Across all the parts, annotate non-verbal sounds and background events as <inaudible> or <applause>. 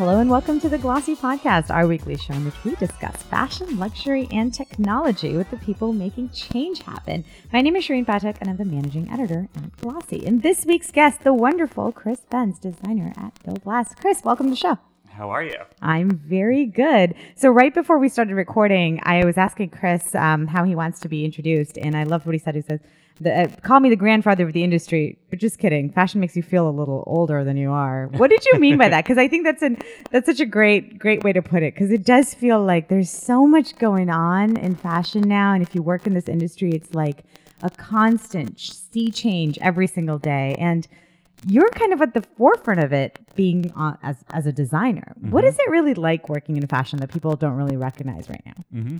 Hello and welcome to the Glossy Podcast, our weekly show in which we discuss fashion, luxury, and technology with the people making change happen. My name is Shareen Pathak, and I'm the managing editor at Glossy. And this week's guest, the wonderful Chris Benz, designer at Bill Blass. Chris, welcome to the show. How are you? I'm very good. So, right before we started recording, I was asking Chris um, how he wants to be introduced, and I loved what he said. He says, the, uh, call me the grandfather of the industry, but just kidding. Fashion makes you feel a little older than you are. What did you mean by that? Because I think that's an that's such a great great way to put it. Because it does feel like there's so much going on in fashion now, and if you work in this industry, it's like a constant sea change every single day, and you're kind of at the forefront of it, being uh, as as a designer. Mm-hmm. What is it really like working in fashion that people don't really recognize right now? Mm-hmm.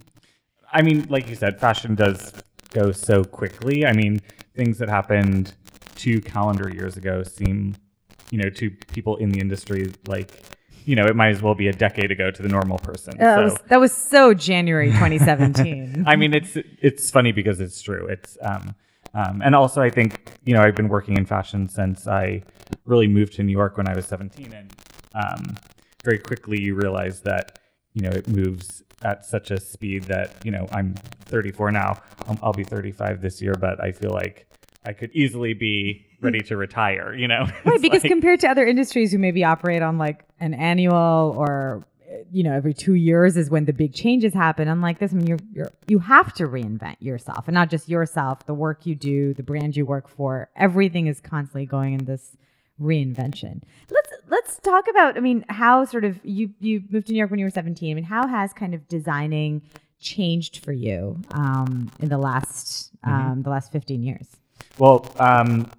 I mean, like you said, fashion does go so quickly. I mean, things that happened two calendar years ago seem, you know, to people in the industry like, you know, it might as well be a decade ago to the normal person. Uh, so. that, was, that was so January <laughs> 2017. I mean, it's it's funny because it's true. It's um, um, and also I think you know I've been working in fashion since I really moved to New York when I was 17, and um, very quickly you realize that you know it moves at such a speed that you know I'm 34 now. I'll, I'll be 35 this year, but I feel like I could easily be ready to retire. You know, <laughs> right? Because like, compared to other industries who maybe operate on like an annual or you know every two years is when the big changes happen. Unlike this, I mean, you're, you're you have to reinvent yourself, and not just yourself, the work you do, the brand you work for. Everything is constantly going in this reinvention. Let's let's talk about. I mean, how sort of you you moved to New York when you were seventeen. I mean, how has kind of designing changed for you um, in the last mm-hmm. um, mm-hmm. the last fifteen years? Well, um,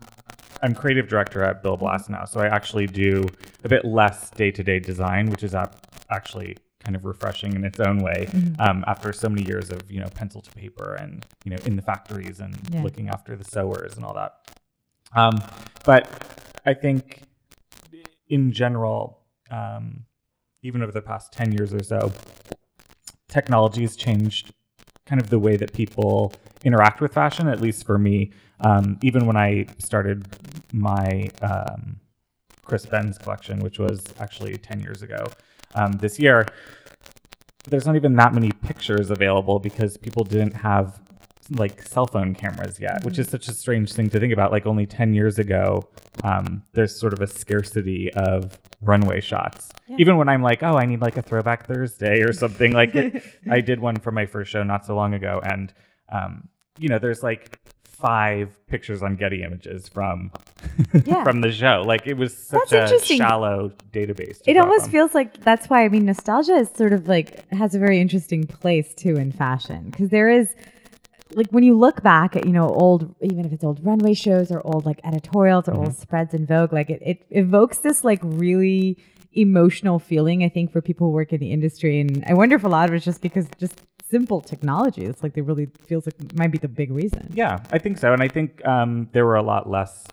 I'm creative director at Bill Blass now, so I actually do a bit less day to day design, which is actually kind of refreshing in its own way mm-hmm. um, after so many years of you know pencil to paper and you know in the factories and yeah. looking after the sewers and all that. Um, but I think in general, um, even over the past 10 years or so, technology has changed kind of the way that people interact with fashion, at least for me. Um, even when I started my um, Chris Benz collection, which was actually 10 years ago um, this year, there's not even that many pictures available because people didn't have like cell phone cameras yet, mm-hmm. which is such a strange thing to think about. Like only 10 years ago, um, there's sort of a scarcity of runway shots. Yeah. Even when I'm like, oh, I need like a throwback Thursday or <laughs> something. like it, I did one for my first show not so long ago. And, um, you know, there's like five pictures on Getty Images from <laughs> yeah. from the show. Like it was such that's a shallow database. It almost feels like that's why I mean nostalgia is sort of like has a very interesting place too in fashion because there is like when you look back at you know old even if it's old runway shows or old like editorials or mm-hmm. old spreads in vogue like it, it evokes this like really emotional feeling i think for people who work in the industry. And i wonder if a lot of it's just because just simple technology it's like they really feels like might be the big reason. Yeah i think so. And i think um, there were a lot less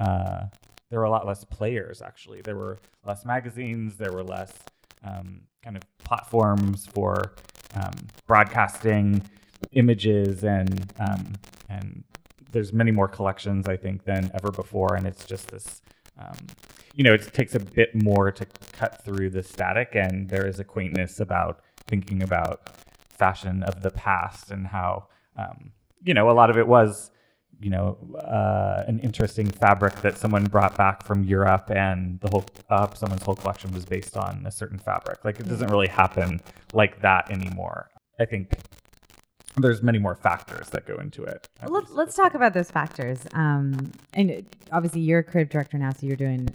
uh, there were a lot less players actually. There were less magazines there were less um, kind of platforms for um, broadcasting images and um, and there's many more collections I think than ever before, and it's just this. Um, you know, it takes a bit more to cut through the static, and there is a quaintness about thinking about fashion of the past and how um, you know a lot of it was you know uh, an interesting fabric that someone brought back from Europe, and the whole uh, someone's whole collection was based on a certain fabric. Like it doesn't really happen like that anymore. I think there's many more factors that go into it. Well, let's let's talk about those factors. Um, and obviously, you're a creative director now, so you're doing,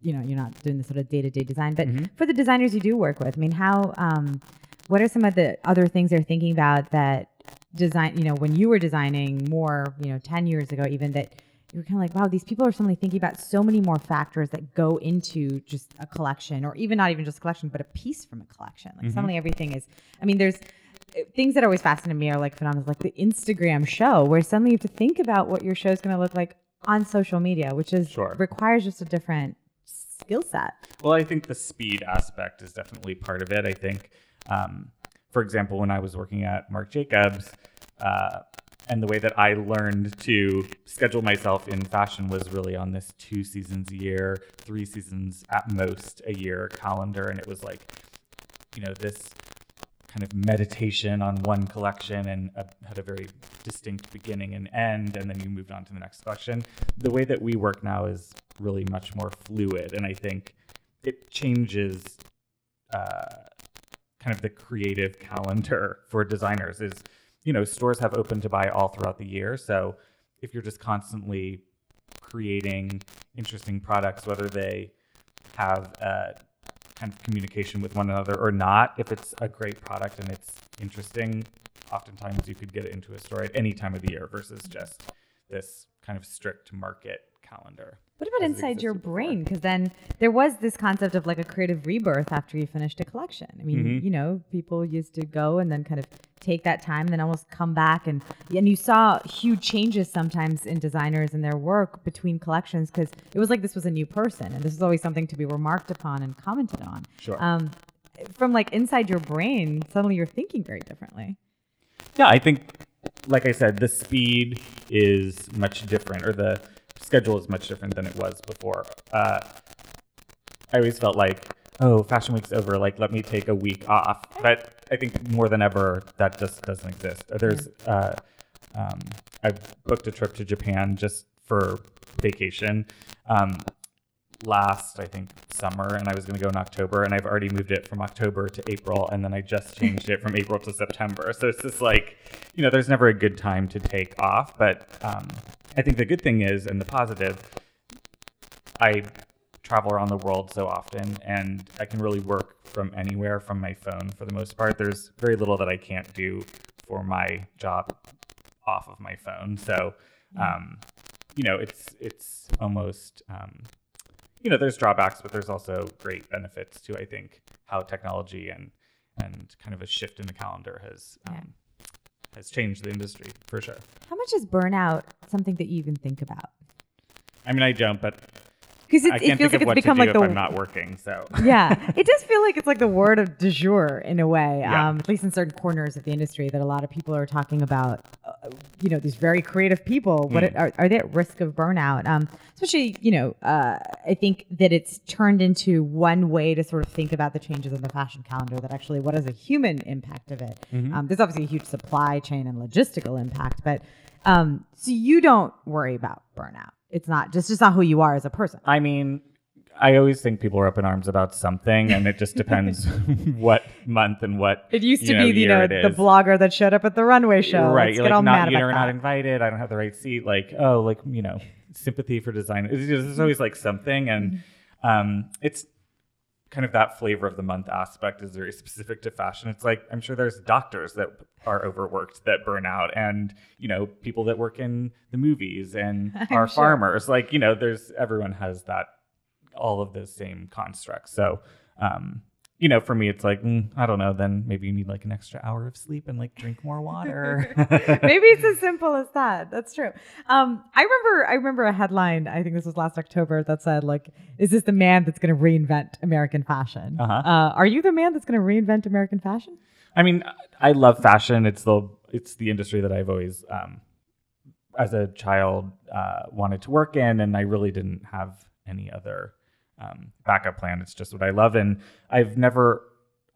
you know, you're not doing the sort of day to day design. But mm-hmm. for the designers you do work with, I mean, how, um, what are some of the other things they're thinking about that design, you know, when you were designing more, you know, ten years ago, even that you were kind of like, wow, these people are suddenly thinking about so many more factors that go into just a collection, or even not even just a collection, but a piece from a collection. Like mm-hmm. suddenly everything is. I mean, there's things that always fascinate me are like phenomena like the Instagram show, where suddenly you have to think about what your show is going to look like on social media, which is Sure. requires just a different skill set. Well, I think the speed aspect is definitely part of it. I think, um, for example, when I was working at Marc Jacobs, uh, and the way that I learned to schedule myself in fashion was really on this two seasons a year, three seasons at most a year calendar. And it was like, you know, this kind of meditation on one collection and uh, had a very distinct beginning and end, and then you moved on to the next collection. The way that we work now is really much more fluid, and I think it changes uh, kind of the creative calendar <laughs> for designers. Is you know stores have open to buy all throughout the year, so if you're just constantly creating interesting products, whether they have uh, kind of communication with one another or not. If it's a great product and it's interesting, oftentimes you could get it into a store at any time of the year versus just this kind of strict market calendar. What about inside your brain? Because then there was this concept of like a creative rebirth after you finished a collection. I mean, Mhm. you know, people used to go and then kind of take that time, then almost come back and and you saw huge changes sometimes in designers and their work between collections because it was like this was a new person and this is always something to be remarked upon and commented on. Sure. Um, from like inside your brain, suddenly you're thinking very differently. Yeah, I think, like I said, the speed is much different, or the schedule is much different than it was before. Uh, I always felt like, oh, Fashion Week's over. Like, let me take a week off. But I think more than ever, that just doesn't exist. There's, uh, um, I booked a trip to Japan just for vacation. Um, last I think summer and I was going to go in October and I've already moved it from October to April and then I just <laughs> changed it from April to September. So it's just like, you know, there's never a good time to take off, but um, I think the good thing is and the positive I travel around the world so often and I can really work from anywhere from my phone for the most part. There's very little that I can't do for my job off of my phone. So um, you know, it's it's almost um, you know, there's drawbacks, but there's also great benefits to I think how technology and and kind of a shift in the calendar has um, has changed the industry for sure. How much is burnout something that you even think about? I mean, I don't, but Because it, it feels like it's become like the I'm not working. So yeah, <laughs> it does feel like it's like the word of du jour in a way, Yeah. um, at least in certain corners of the industry that a lot of people are talking about. Uh, you know, these very creative people. What Mm. are, are they at risk of burnout? Um, especially, you know, uh, I think that it's turned into one way to sort of think about the changes in the fashion calendar. That actually, what is a human impact of it? Mm-hmm. Um, there's obviously a huge supply chain and logistical impact, but um, so you don't worry about burnout. It's not just just not who you are as a person. I mean, I always think people are up in arms about something, and it just depends <laughs> <laughs> what month and what It used to you know, be, you know, the blogger that showed up at the runway show. right? Let's You're get all like not, mad you're not that. invited. I don't have the right seat. Like, oh, like you know, sympathy for design. It's there's always like something, and Mm-hmm. um, it's kind of that flavor of the month aspect is very specific to fashion. It's like I'm sure there's doctors that are overworked that burn out, and you know, people that work in the movies and <laughs> are sure. farmers. Like, you know, there's everyone has that all of those same constructs. So. Um, you know, for me, it's like mm, I don't know. Then maybe you need like an extra hour of sleep and like drink more water. <laughs> Maybe it's as simple as that. That's true. Um, I remember. I remember a headline. I think this was last October that said, "Like, is this the man that's going to reinvent American fashion? Uh-huh. Uh, are you the man that's going to reinvent American fashion?" I mean, I love fashion. It's the it's the industry that I've always, um, as a child, uh, wanted to work in, and I really didn't have any other um, backup plan. It's just what I love, and I've never,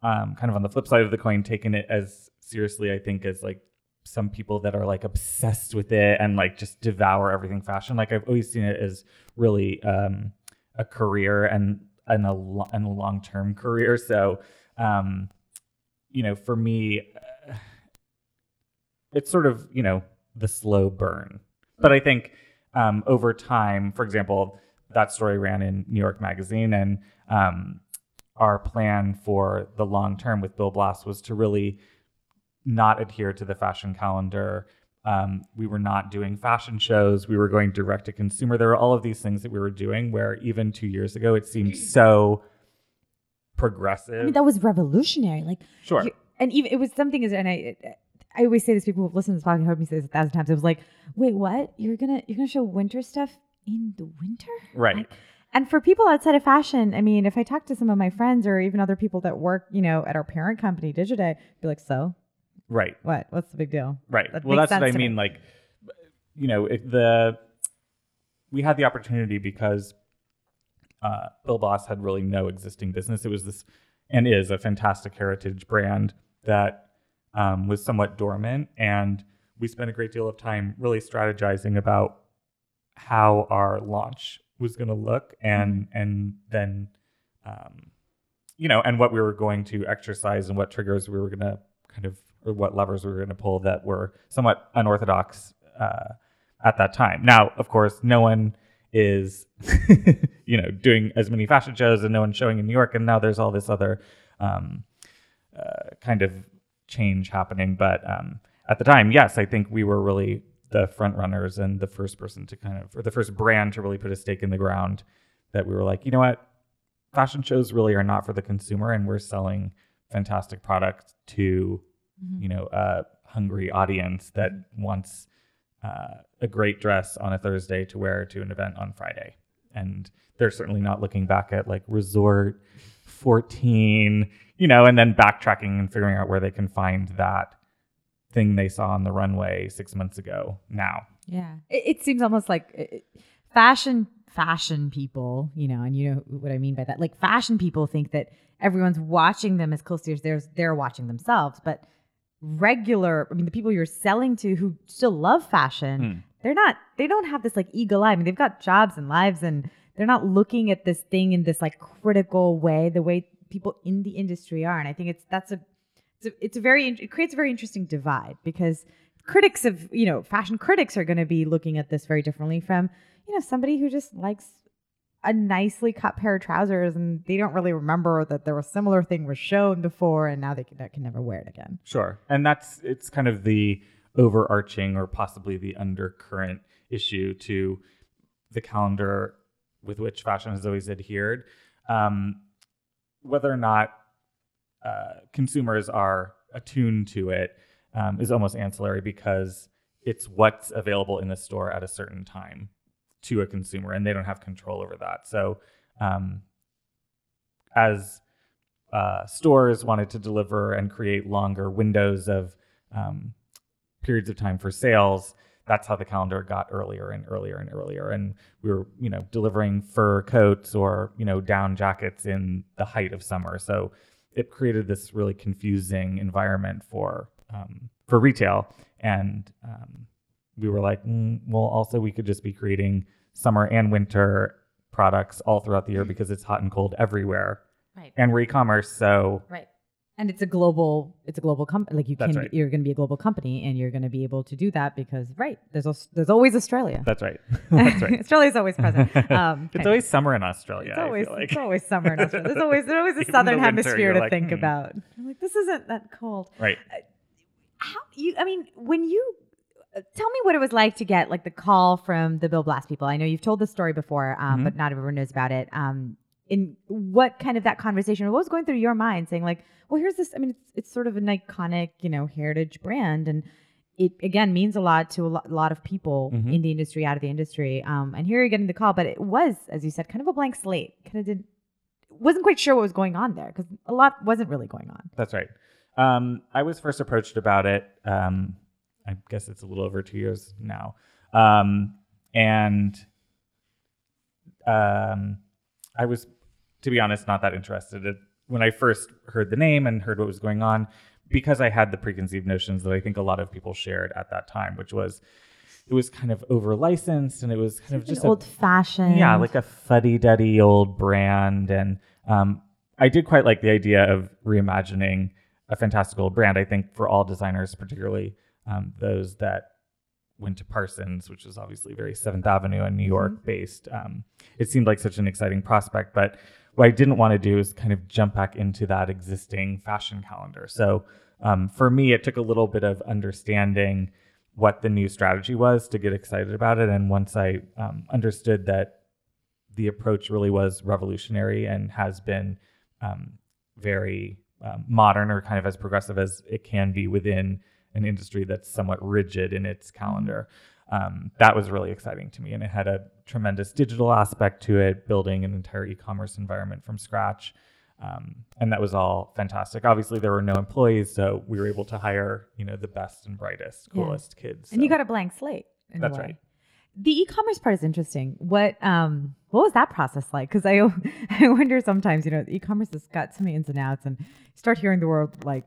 um, kind of on the flip side of the coin, taken it as seriously. I think as like some people that are like obsessed with it and like just devour everything fashion. Like I've always seen it as really um, a career and and a lo- and a long term career. So. Um, you know, for me, uh, it's sort of, you know, the slow burn. But I think um, over time, for example, that story ran in New York Magazine, and um, our plan for the long term with Bill Blass was to really not adhere to the fashion calendar. Um, we were not doing fashion shows. We were going direct to consumer. There were all of these things that we were doing where even two years ago it seemed <clears throat> so progressive. I mean, that was revolutionary. Like, Sure. you- and even it was something is, and I, I always say this. People who've listened to this podcast and heard me say this a thousand times. It was like, wait, what? You're gonna you're gonna show winter stuff in the winter? Right. I- and for people outside of fashion, I mean, if I talk to some of my friends or even other people that work, you know, at our parent company, Digiday, be like, so Right. what? What's the big deal? Right. That well, that's what I to me. mean. Like, you know, the we had the opportunity because uh, Bill Blass had really no existing business. It was this and is a fantastic heritage brand that um, was somewhat dormant, and we spent a great deal of time really strategizing about how our launch was going to look, and and then. Um, you know, and what we were going to exercise and what triggers we were going to kind of, or what levers we were going to pull that were somewhat unorthodox uh, at that time. Now, of course, no one is, <laughs> you know, doing as many fashion shows and no one's showing in New York. And now there's all this other um, uh, kind of change happening. But um, at the time, yes, I think we were really the front runners and the first person to kind of, or the first brand to really put a stake in the ground that we were like, you know what, fashion shows really are not for the consumer, and we're selling fantastic products to, you know, a hungry audience that wants uh, a great dress on a Thursday to wear to an event on Friday. And they're certainly not looking back at like resort 14, you know, and then backtracking and figuring out where they can find that thing they saw on the runway six months ago now. Yeah, it, it seems almost like uh, fashion fashion people, you know, and you know what I mean by that. Like fashion people think that everyone's watching them as closely as they're they're watching themselves, but regular, I mean, the people you're selling to who still love fashion, Hmm. they're not. They don't have this like eagle eye. I mean, they've got jobs and lives, and they're not looking at this thing in this like critical way, the way people in the industry are. And I think it's that's a it's a, it's a very it creates a very interesting divide because critics of you know fashion critics are going to be looking at this very differently from you know somebody who just likes a nicely cut pair of trousers and they don't really remember that there was a similar thing was shown before and now they can, can never wear it again Sure. And that's it's kind of the overarching or possibly the undercurrent issue to the calendar with which fashion has always adhered. Um, whether or not uh, consumers are attuned to it um, is almost ancillary because it's what's available in the store at a certain time to a consumer, and they don't have control over that. So, um, as uh, stores wanted to deliver and create longer windows of um, periods of time for sales, that's how the calendar got earlier and earlier and earlier. And we were, you know, delivering fur coats or you know down jackets in the height of summer. So it created this really confusing environment for um, for retail. And um, we were like, mm, well, also we could just be creating summer and winter products all throughout the year because it's hot and cold everywhere. Right. And we're e-commerce, so right and it's a global it's a global company like you That's can right. you're going to be a global company and you're going to be able to do that because right there's als- there's always australia that's right. <laughs> <laughs> that's right. australia's always present <laughs> um It's always summer in Australia. It's I always feel like. it's always summer in Australia. There's always there's always a Even southern winter, hemisphere to like, think hmm. about. I'm like, this isn't that cold. right. How you? I mean, when you uh, tell me what it was like to get like the call from the Bill Blass people. I know you've told this story before, um, Mhm. but not everyone knows about it. Um, in what kind of that conversation? What was going through your mind, saying like, well, here's this. I mean, it's it's sort of an iconic, you know, heritage brand, and it again means a lot to a lo- lot of people Mhm. in the industry, out of the industry. Um, and here you're getting the call, but it was, as you said, kind of a blank slate. Kind of didn't wasn't quite sure what was going on there because a lot wasn't really going on. That's right. Um, I was first approached about it. Um, I guess it's a little over two years now, um, and um, I was, to be honest, not that interested. It, when I first heard the name and heard what was going on, because I had the preconceived notions that I think a lot of people shared at that time, which was it was kind of over licensed and it was kind of just old fashioned. yeah, like a fuddy-duddy old brand. And um, I did quite like the idea of reimagining a fantastical brand. I think for all designers, particularly um, those that went to Parsons, which is obviously very Seventh Avenue and New York based, um, it seemed like such an exciting prospect. But what I didn't want to do is kind of jump back into that existing fashion calendar. So um, for me, it took a little bit of understanding what the new strategy was to get excited about it. And once I um, understood that the approach really was revolutionary and has been um, very um, modern or kind of as progressive as it can be within an industry that's somewhat rigid in its calendar. Um, that was really exciting to me, and it had a tremendous digital aspect to it, building an entire e-commerce environment from scratch. Um, and that was all fantastic. Obviously, there were no employees, so we were able to hire, you know, the best and brightest, Yeah. coolest kids. And you got a blank slate. That's right. The e-commerce part is interesting. What um what was that process like? Because I <laughs> I wonder sometimes, you know, e-commerce has got so many ins and outs, and you start hearing the word like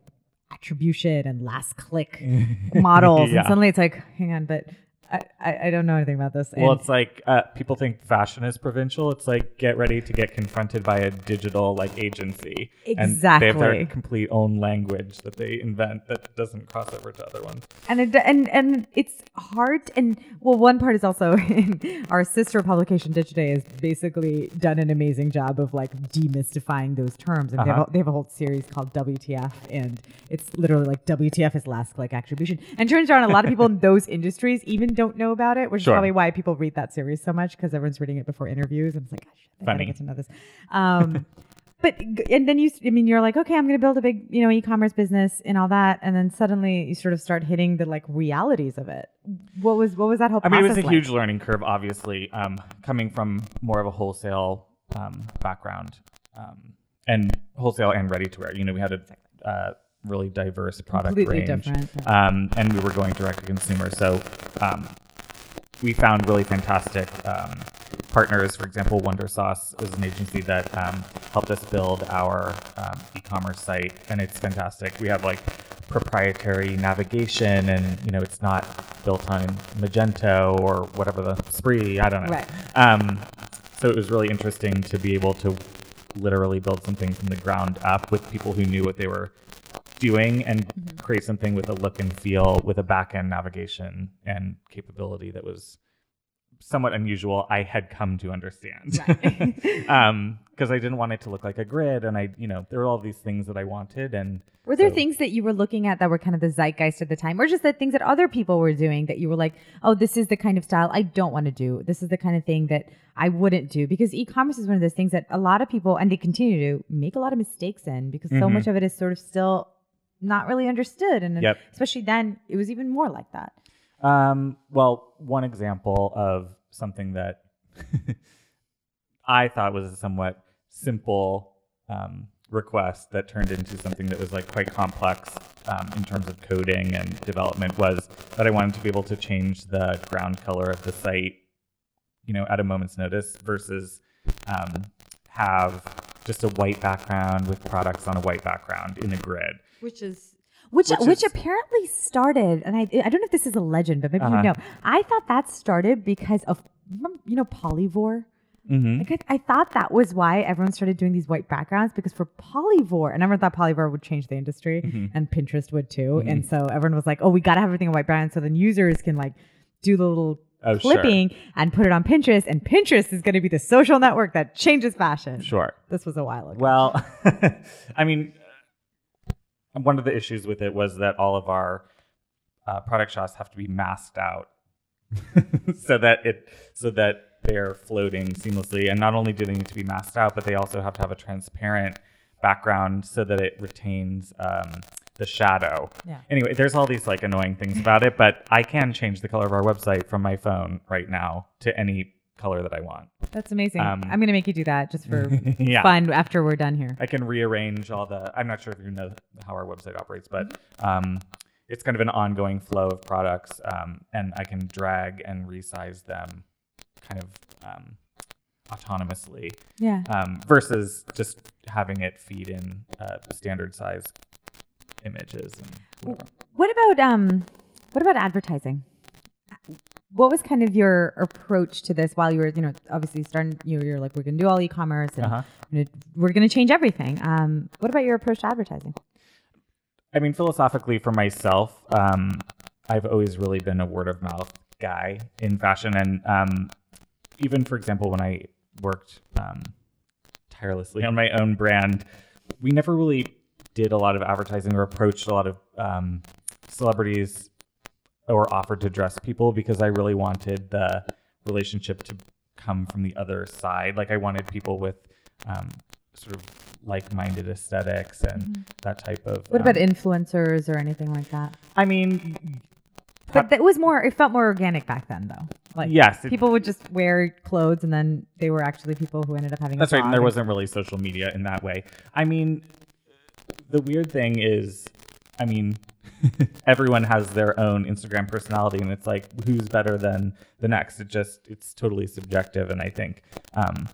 attribution and last click <laughs> models, Yeah. and suddenly it's like, hang on, but I, I, I don't know anything about this. Well, And- it's like uh, people think fashion is provincial. It's like get ready to get confronted by a digital like agency, and they have Exactly. their complete own language that they invent that doesn't cross over to other ones. and it, and and it's hard and well one part is also <laughs> our sister publication Digiday has basically done an amazing job of like demystifying those terms and they, have Uh-huh. a, they have a whole series called WTF and it's literally like WTF is last click attribution and turns out a lot of people in <laughs> those industries even don't know about it which Sure. is probably why people read that series so much because everyone's reading it before interviews and it's like gosh, I gotta get to know this um <laughs> but and then you i mean you're like okay i'm going to build a big you know e-commerce business and all that and then suddenly you sort of start hitting the like realities of it what was what was that whole I process mean, it was a like? huge learning curve, obviously, um, coming from more of a wholesale um, background um, and wholesale and ready to wear. You know, we had a uh, really diverse product Completely range, different, um, and we were going direct to consumer. So um, we found really fantastic um, partners. For example, Wondersauce is an agency that um, helped us build our um, e-commerce site, and it's fantastic. We have like proprietary navigation, and you know it's not built on Magento or whatever the Spree. I don't know. Right. Um, so it was really interesting to be able to literally build something from the ground up with people who knew what they were doing and create something with a look and feel with a back end navigation and capability that was somewhat unusual I had come to understand. <laughs> <laughs> um because I didn't want it to look like a grid and I you know there were all these things that I wanted and were there so- things that you were looking at that were kind of the zeitgeist at the time or just the things that other people were doing that you were like oh this is the kind of style i don't want to do this is the kind of thing that i wouldn't do because e-commerce is one of those things that a lot of people and they continue to make a lot of mistakes in because so Mhm. much of it is sort of still not really understood and Yep. especially then it was even more like that Um, well, one example of something that <laughs> I thought was a somewhat simple um, request that turned into something that was like quite complex um, in terms of coding and development was that I wanted to be able to change the ground color of the site, you know, at a moment's notice versus um, have just a white background with products on a white background in a grid. which is which Which which, is- apparently started and I I don't know if this is a legend but maybe Uh-huh. you know I thought that started because of you know Polyvore Mm-hmm. like I, I thought that was why everyone started doing these white backgrounds because for Polyvore and everyone thought Polyvore would change the industry Mm-hmm. and Pinterest would too and so everyone was like oh we got to have everything in white background so then users can like do the little Oh, sure. clipping and put it on Pinterest and Pinterest is going to be the social network that changes fashion Sure. this was a while ago Well, <laughs> I mean, uh, one of the issues with it was that all of our uh, product shots have to be masked out, <laughs> so that it so that they're floating seamlessly. And not only do they need to be masked out, but they also have to have a transparent background so that it retains um, the shadow. Yeah. Anyway, there's all these like annoying things about it, but I can change the color of our website from my phone right now to any color that I want. that's amazing um, I'm going to make you do that just for <laughs> Yeah. fun after we're done here I can rearrange all the. I'm not sure if you know how our website operates, but um, it's kind of an ongoing flow of products, um, and I can drag and resize them, kind of um, autonomously, yeah um, versus just having it feed in uh, standard size images. And whatever. What about um what about advertising? What was kind of your approach to this while you were, you know, obviously starting you know, you're like we're going to do all e-commerce and Uh-huh. we're we're going to change everything. Um what about your approach to advertising? I mean, philosophically, for myself, um, I've always really been a word of mouth guy in fashion, and um, even for example, when I worked um, tirelessly on my own brand, we never really did a lot of advertising or approached a lot of um, celebrities or offered to dress people because I really wanted the relationship to come from the other side. Like I wanted people with um, sort of like-minded aesthetics and that type of. What about um, influencers or anything like that? I mean, But that was more. It felt more organic back then, though. Like Yes, it- people would just wear clothes, and then they were actually people who ended up having. That's right. And there wasn't really social media in that way. I mean, the weird thing is, I mean, <laughs> everyone has their own Instagram personality, and it's like who's better than the next. It just it's totally subjective, and I think um,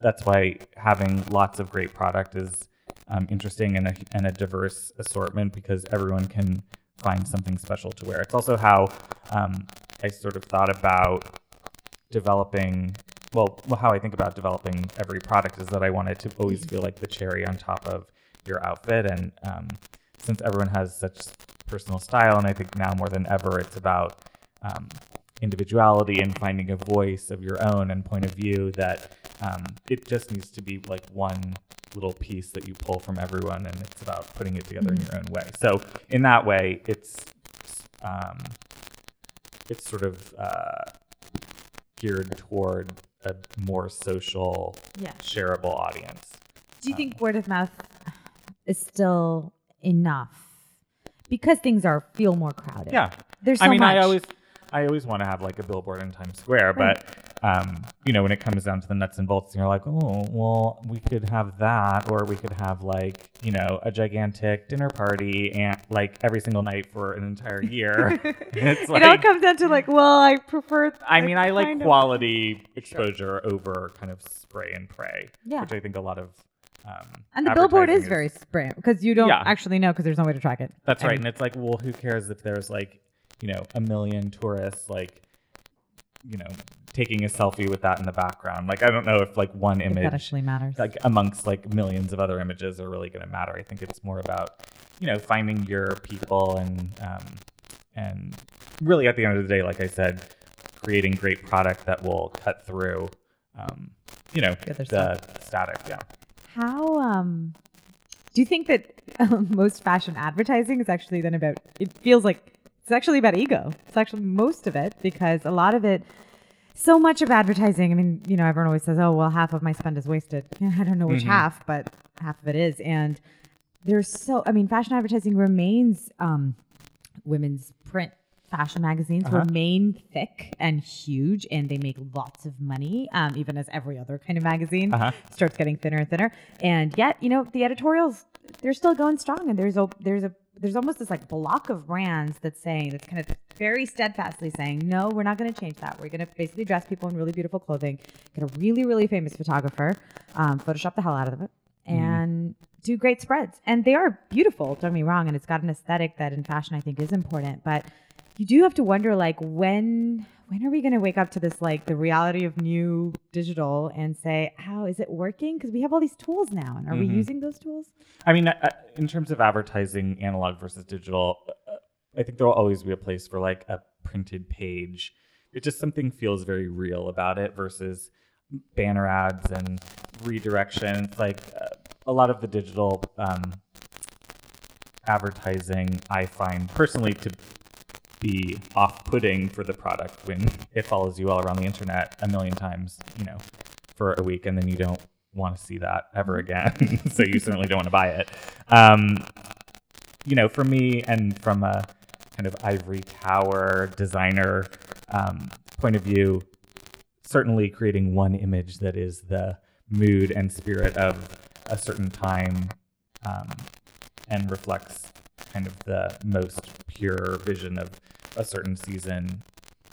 that's why having lots of great product is um, interesting and a, and a diverse assortment because everyone can find something special to wear. It's also how um, I sort of thought about developing well how i think about developing every product is that i want it to always feel like the cherry on top of your outfit and um, since everyone has such personal style and i think now more than ever it's about um, individuality and finding a voice of your own and point of view that um, it just needs to be like one little piece that you pull from everyone and it's about putting it together in your own way so in that way it's um, it's sort of uh, geared toward a more social, Yeah. shareable audience. Do you think word of mouth is still enough? Because things are feel more crowded. Yeah, There's so I mean, much. I always, I always want to have like a billboard in Times Square, Right. but um, you know, when it comes down to the nuts and bolts, you're like, oh, well, we could have that, or we could have like, you know, a gigantic dinner party and like every single night for an entire year. <laughs> <laughs> it's like, it all comes down to like, well, I prefer. I mean, I like kind of- quality exposure over kind of spray and pray, Yeah. which I think a lot of um, And the billboard is advertising very spray because you don't Yeah. actually know because there's no way to track it. That's right. And- And it's like, well, who cares if there's like, you know, a million tourists like, you know, taking a selfie with that in the background. Like, I don't know if like one image, that actually matters. like amongst like millions of other images, are really going to matter. I think it's more about, you know, finding your people and um, and really at the end of the day, like I said, creating great product that will cut through, um, you know, The the static. Yeah. How um do you think that um, <laughs> most fashion advertising is actually then about it feels like it's actually about ego. It's actually most of it because a lot of it so much of advertising, I mean, you know, everyone always says, "Oh, well, half of my spend is wasted." <laughs> I don't know which half, but half of it is and there's so I mean, fashion advertising remains um women's print fashion magazines Uh-huh. remain thick and huge and they make lots of money um, even as every other kind of magazine Uh-huh. starts getting thinner and thinner and yet you know the editorials they're still going strong and there's a there's a there's almost this like block of brands that's saying that's kind of very steadfastly saying no we're not going to change that we're going to basically dress people in really beautiful clothing get a really really famous photographer um, photoshop the hell out of it and do great spreads and they are beautiful don't get me wrong and it's got an aesthetic that in fashion i think is important but you do have to wonder like when when are we going to wake up to this like the reality of new digital and say how is it working because we have all these tools now and are we Mhm. using those tools I mean, in terms of advertising, analog versus digital, uh, I think there will always be a place for like a printed page. It just something feels very real about it versus banner ads and redirections like uh, a lot of the digital um, advertising I find personally to be off-putting for the product when it follows you all around the internet a million times, you know, for a week, and then you don't want to see that ever again. <laughs> so you certainly don't want to buy it. Um, you know, for me, and from a kind of ivory tower designer um, point of view, certainly creating one image that is the mood and spirit of a certain time um, and reflects kind of the most pure vision of a certain season.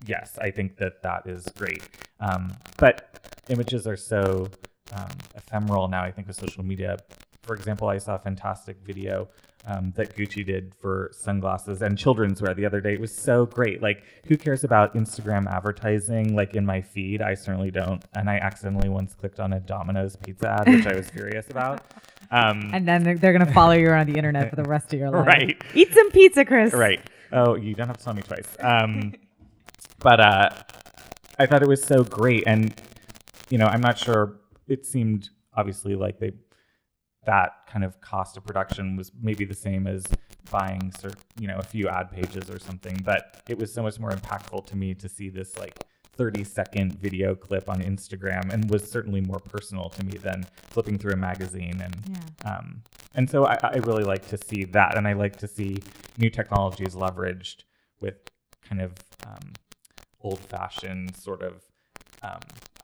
Yes, I think that that is great. Um, but images are so um, ephemeral now, I think, with social media. For example, I saw a fantastic video um, that Gucci did for sunglasses and children's wear the other day. It was so great. Like, who cares about Instagram advertising? Like in my feed, I certainly don't. And I accidentally once clicked on a Domino's pizza ad, which I was furious about. <laughs> Um, and then they're, they're going to follow you around the internet for the rest of your <laughs> life Right. eat some pizza chris right. Oh, you don't have to tell me twice. Um, but uh, I thought it was so great, and you know, I'm not sure. It seemed obviously like they that kind of cost of production was maybe the same as buying, you know, a few ad pages or something. But it was so much more impactful to me to see this like 30 second video clip on Instagram and was certainly more personal to me than flipping through a magazine. And um, and so I, I really like to see that, and I like to see new technologies leveraged with kind of um, old fashioned sort of um,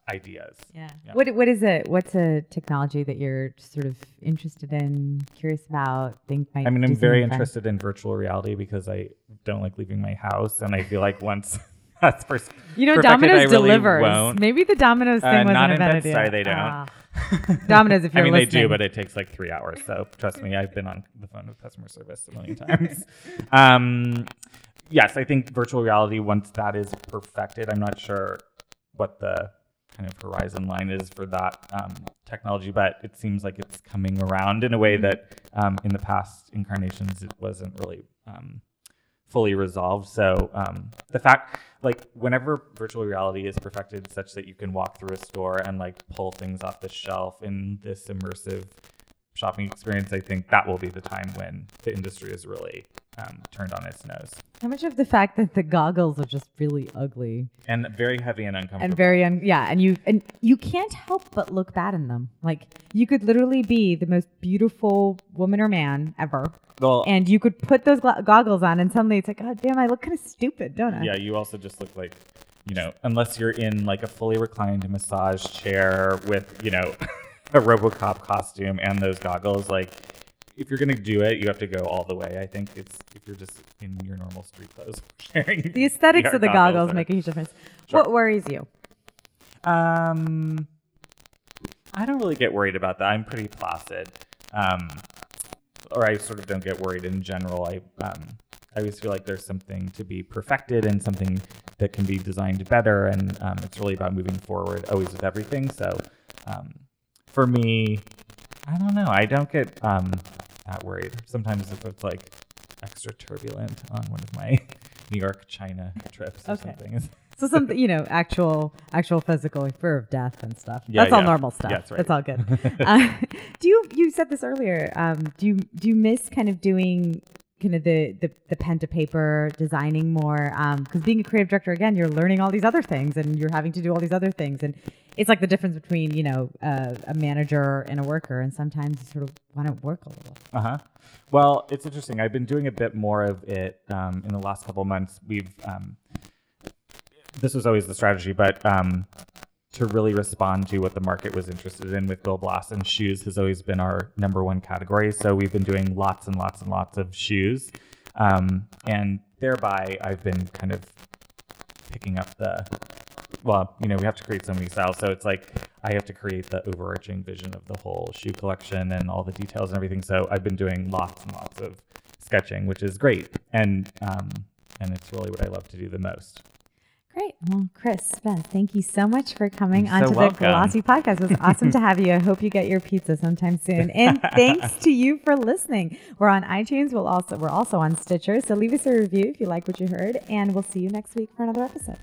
ideas. Yeah. Yeah. What what is it? What's a technology that you're sort of interested in, curious about, think might I mean, I'm very interested in virtual reality because I don't like leaving my house, and I feel like once <laughs> that's first. You know, perfected, Domino's I really delivers. Maybe the Domino's thing Uh, wasn't not a bad idea. they don't. Ah. <laughs> Domino's, if you're I mean, listening. they do, but it takes like three hours. So trust me, I've been on the phone with customer service a million times. <laughs> um, yes, I think virtual reality, once that is perfected, I'm not sure what the kind of horizon line is for that um, technology, but it seems like it's coming around in a way that um, in the past incarnations it wasn't really um, fully resolved. So um, the fact, like, whenever virtual reality is perfected such that you can walk through a store and like pull things off the shelf in this immersive shopping experience, I think that will be the time when the industry is really um, turned on its nose How much of the fact that the goggles are just really ugly and very heavy and uncomfortable. and very un- yeah, and you and you can't help but look bad in them. Like you could literally be the most beautiful woman or man ever, well, and you could put those gla- goggles on, and suddenly it's like, God damn, I look kind of stupid, don't I? yeah, you also just look like, you know, unless you're in like a fully reclined massage chair with, you know, <laughs> a RoboCop costume and those goggles, like if you're gonna do it, you have to go all the way. I think it's if you're just in your normal street clothes <laughs> The aesthetics of the goggles are- make a huge difference. Sure. What worries you? Um, I don't really get worried about that. I'm pretty placid. Um, or I sort of don't get worried in general. I um, I always feel like there's something to be perfected and something that can be designed better, and um, it's really about moving forward always with everything. So, um, for me, I don't know. I don't get um, that worried. Sometimes if it's like extra turbulent on one of my <laughs> New York China trips or Okay. something. <laughs> So something you know, actual, actual physical fear of death and stuff. Yeah, that's all normal stuff. Yeah, that's right. That's all good. <laughs> uh, do you you said this earlier? Um, do you do you miss kind of doing kind of the the, the pen to paper designing more? Because being a creative director again, you're learning all these other things and you're having to do all these other things, and it's like the difference between you know uh, a manager and a worker, and sometimes you sort of want to work a little. Uh huh. Well, it's interesting. I've been doing a bit more of it um, in the last couple months. We've um, this was always the strategy, but um, to really respond to what the market was interested in with Bill Blass and shoes has always been our number one category. So we've been doing lots and lots and lots of shoes, um, and thereby I've been kind of picking up the well, you know, we have to create so many styles. So it's like I have to create the overarching vision of the whole shoe collection and all the details and everything. So I've been doing lots and lots of sketching, which is great. And um, and it's really what I love to do the most. Great. Well, Chris, Benz, thank you so much for coming so onto the. Glossy podcast. It was <laughs> awesome to have you. I hope you get your pizza sometime soon. And thanks to you for listening. We're on iTunes. We'll also we're also on Stitcher. So leave us a review if you like what you heard, and we'll see you next week for another episode.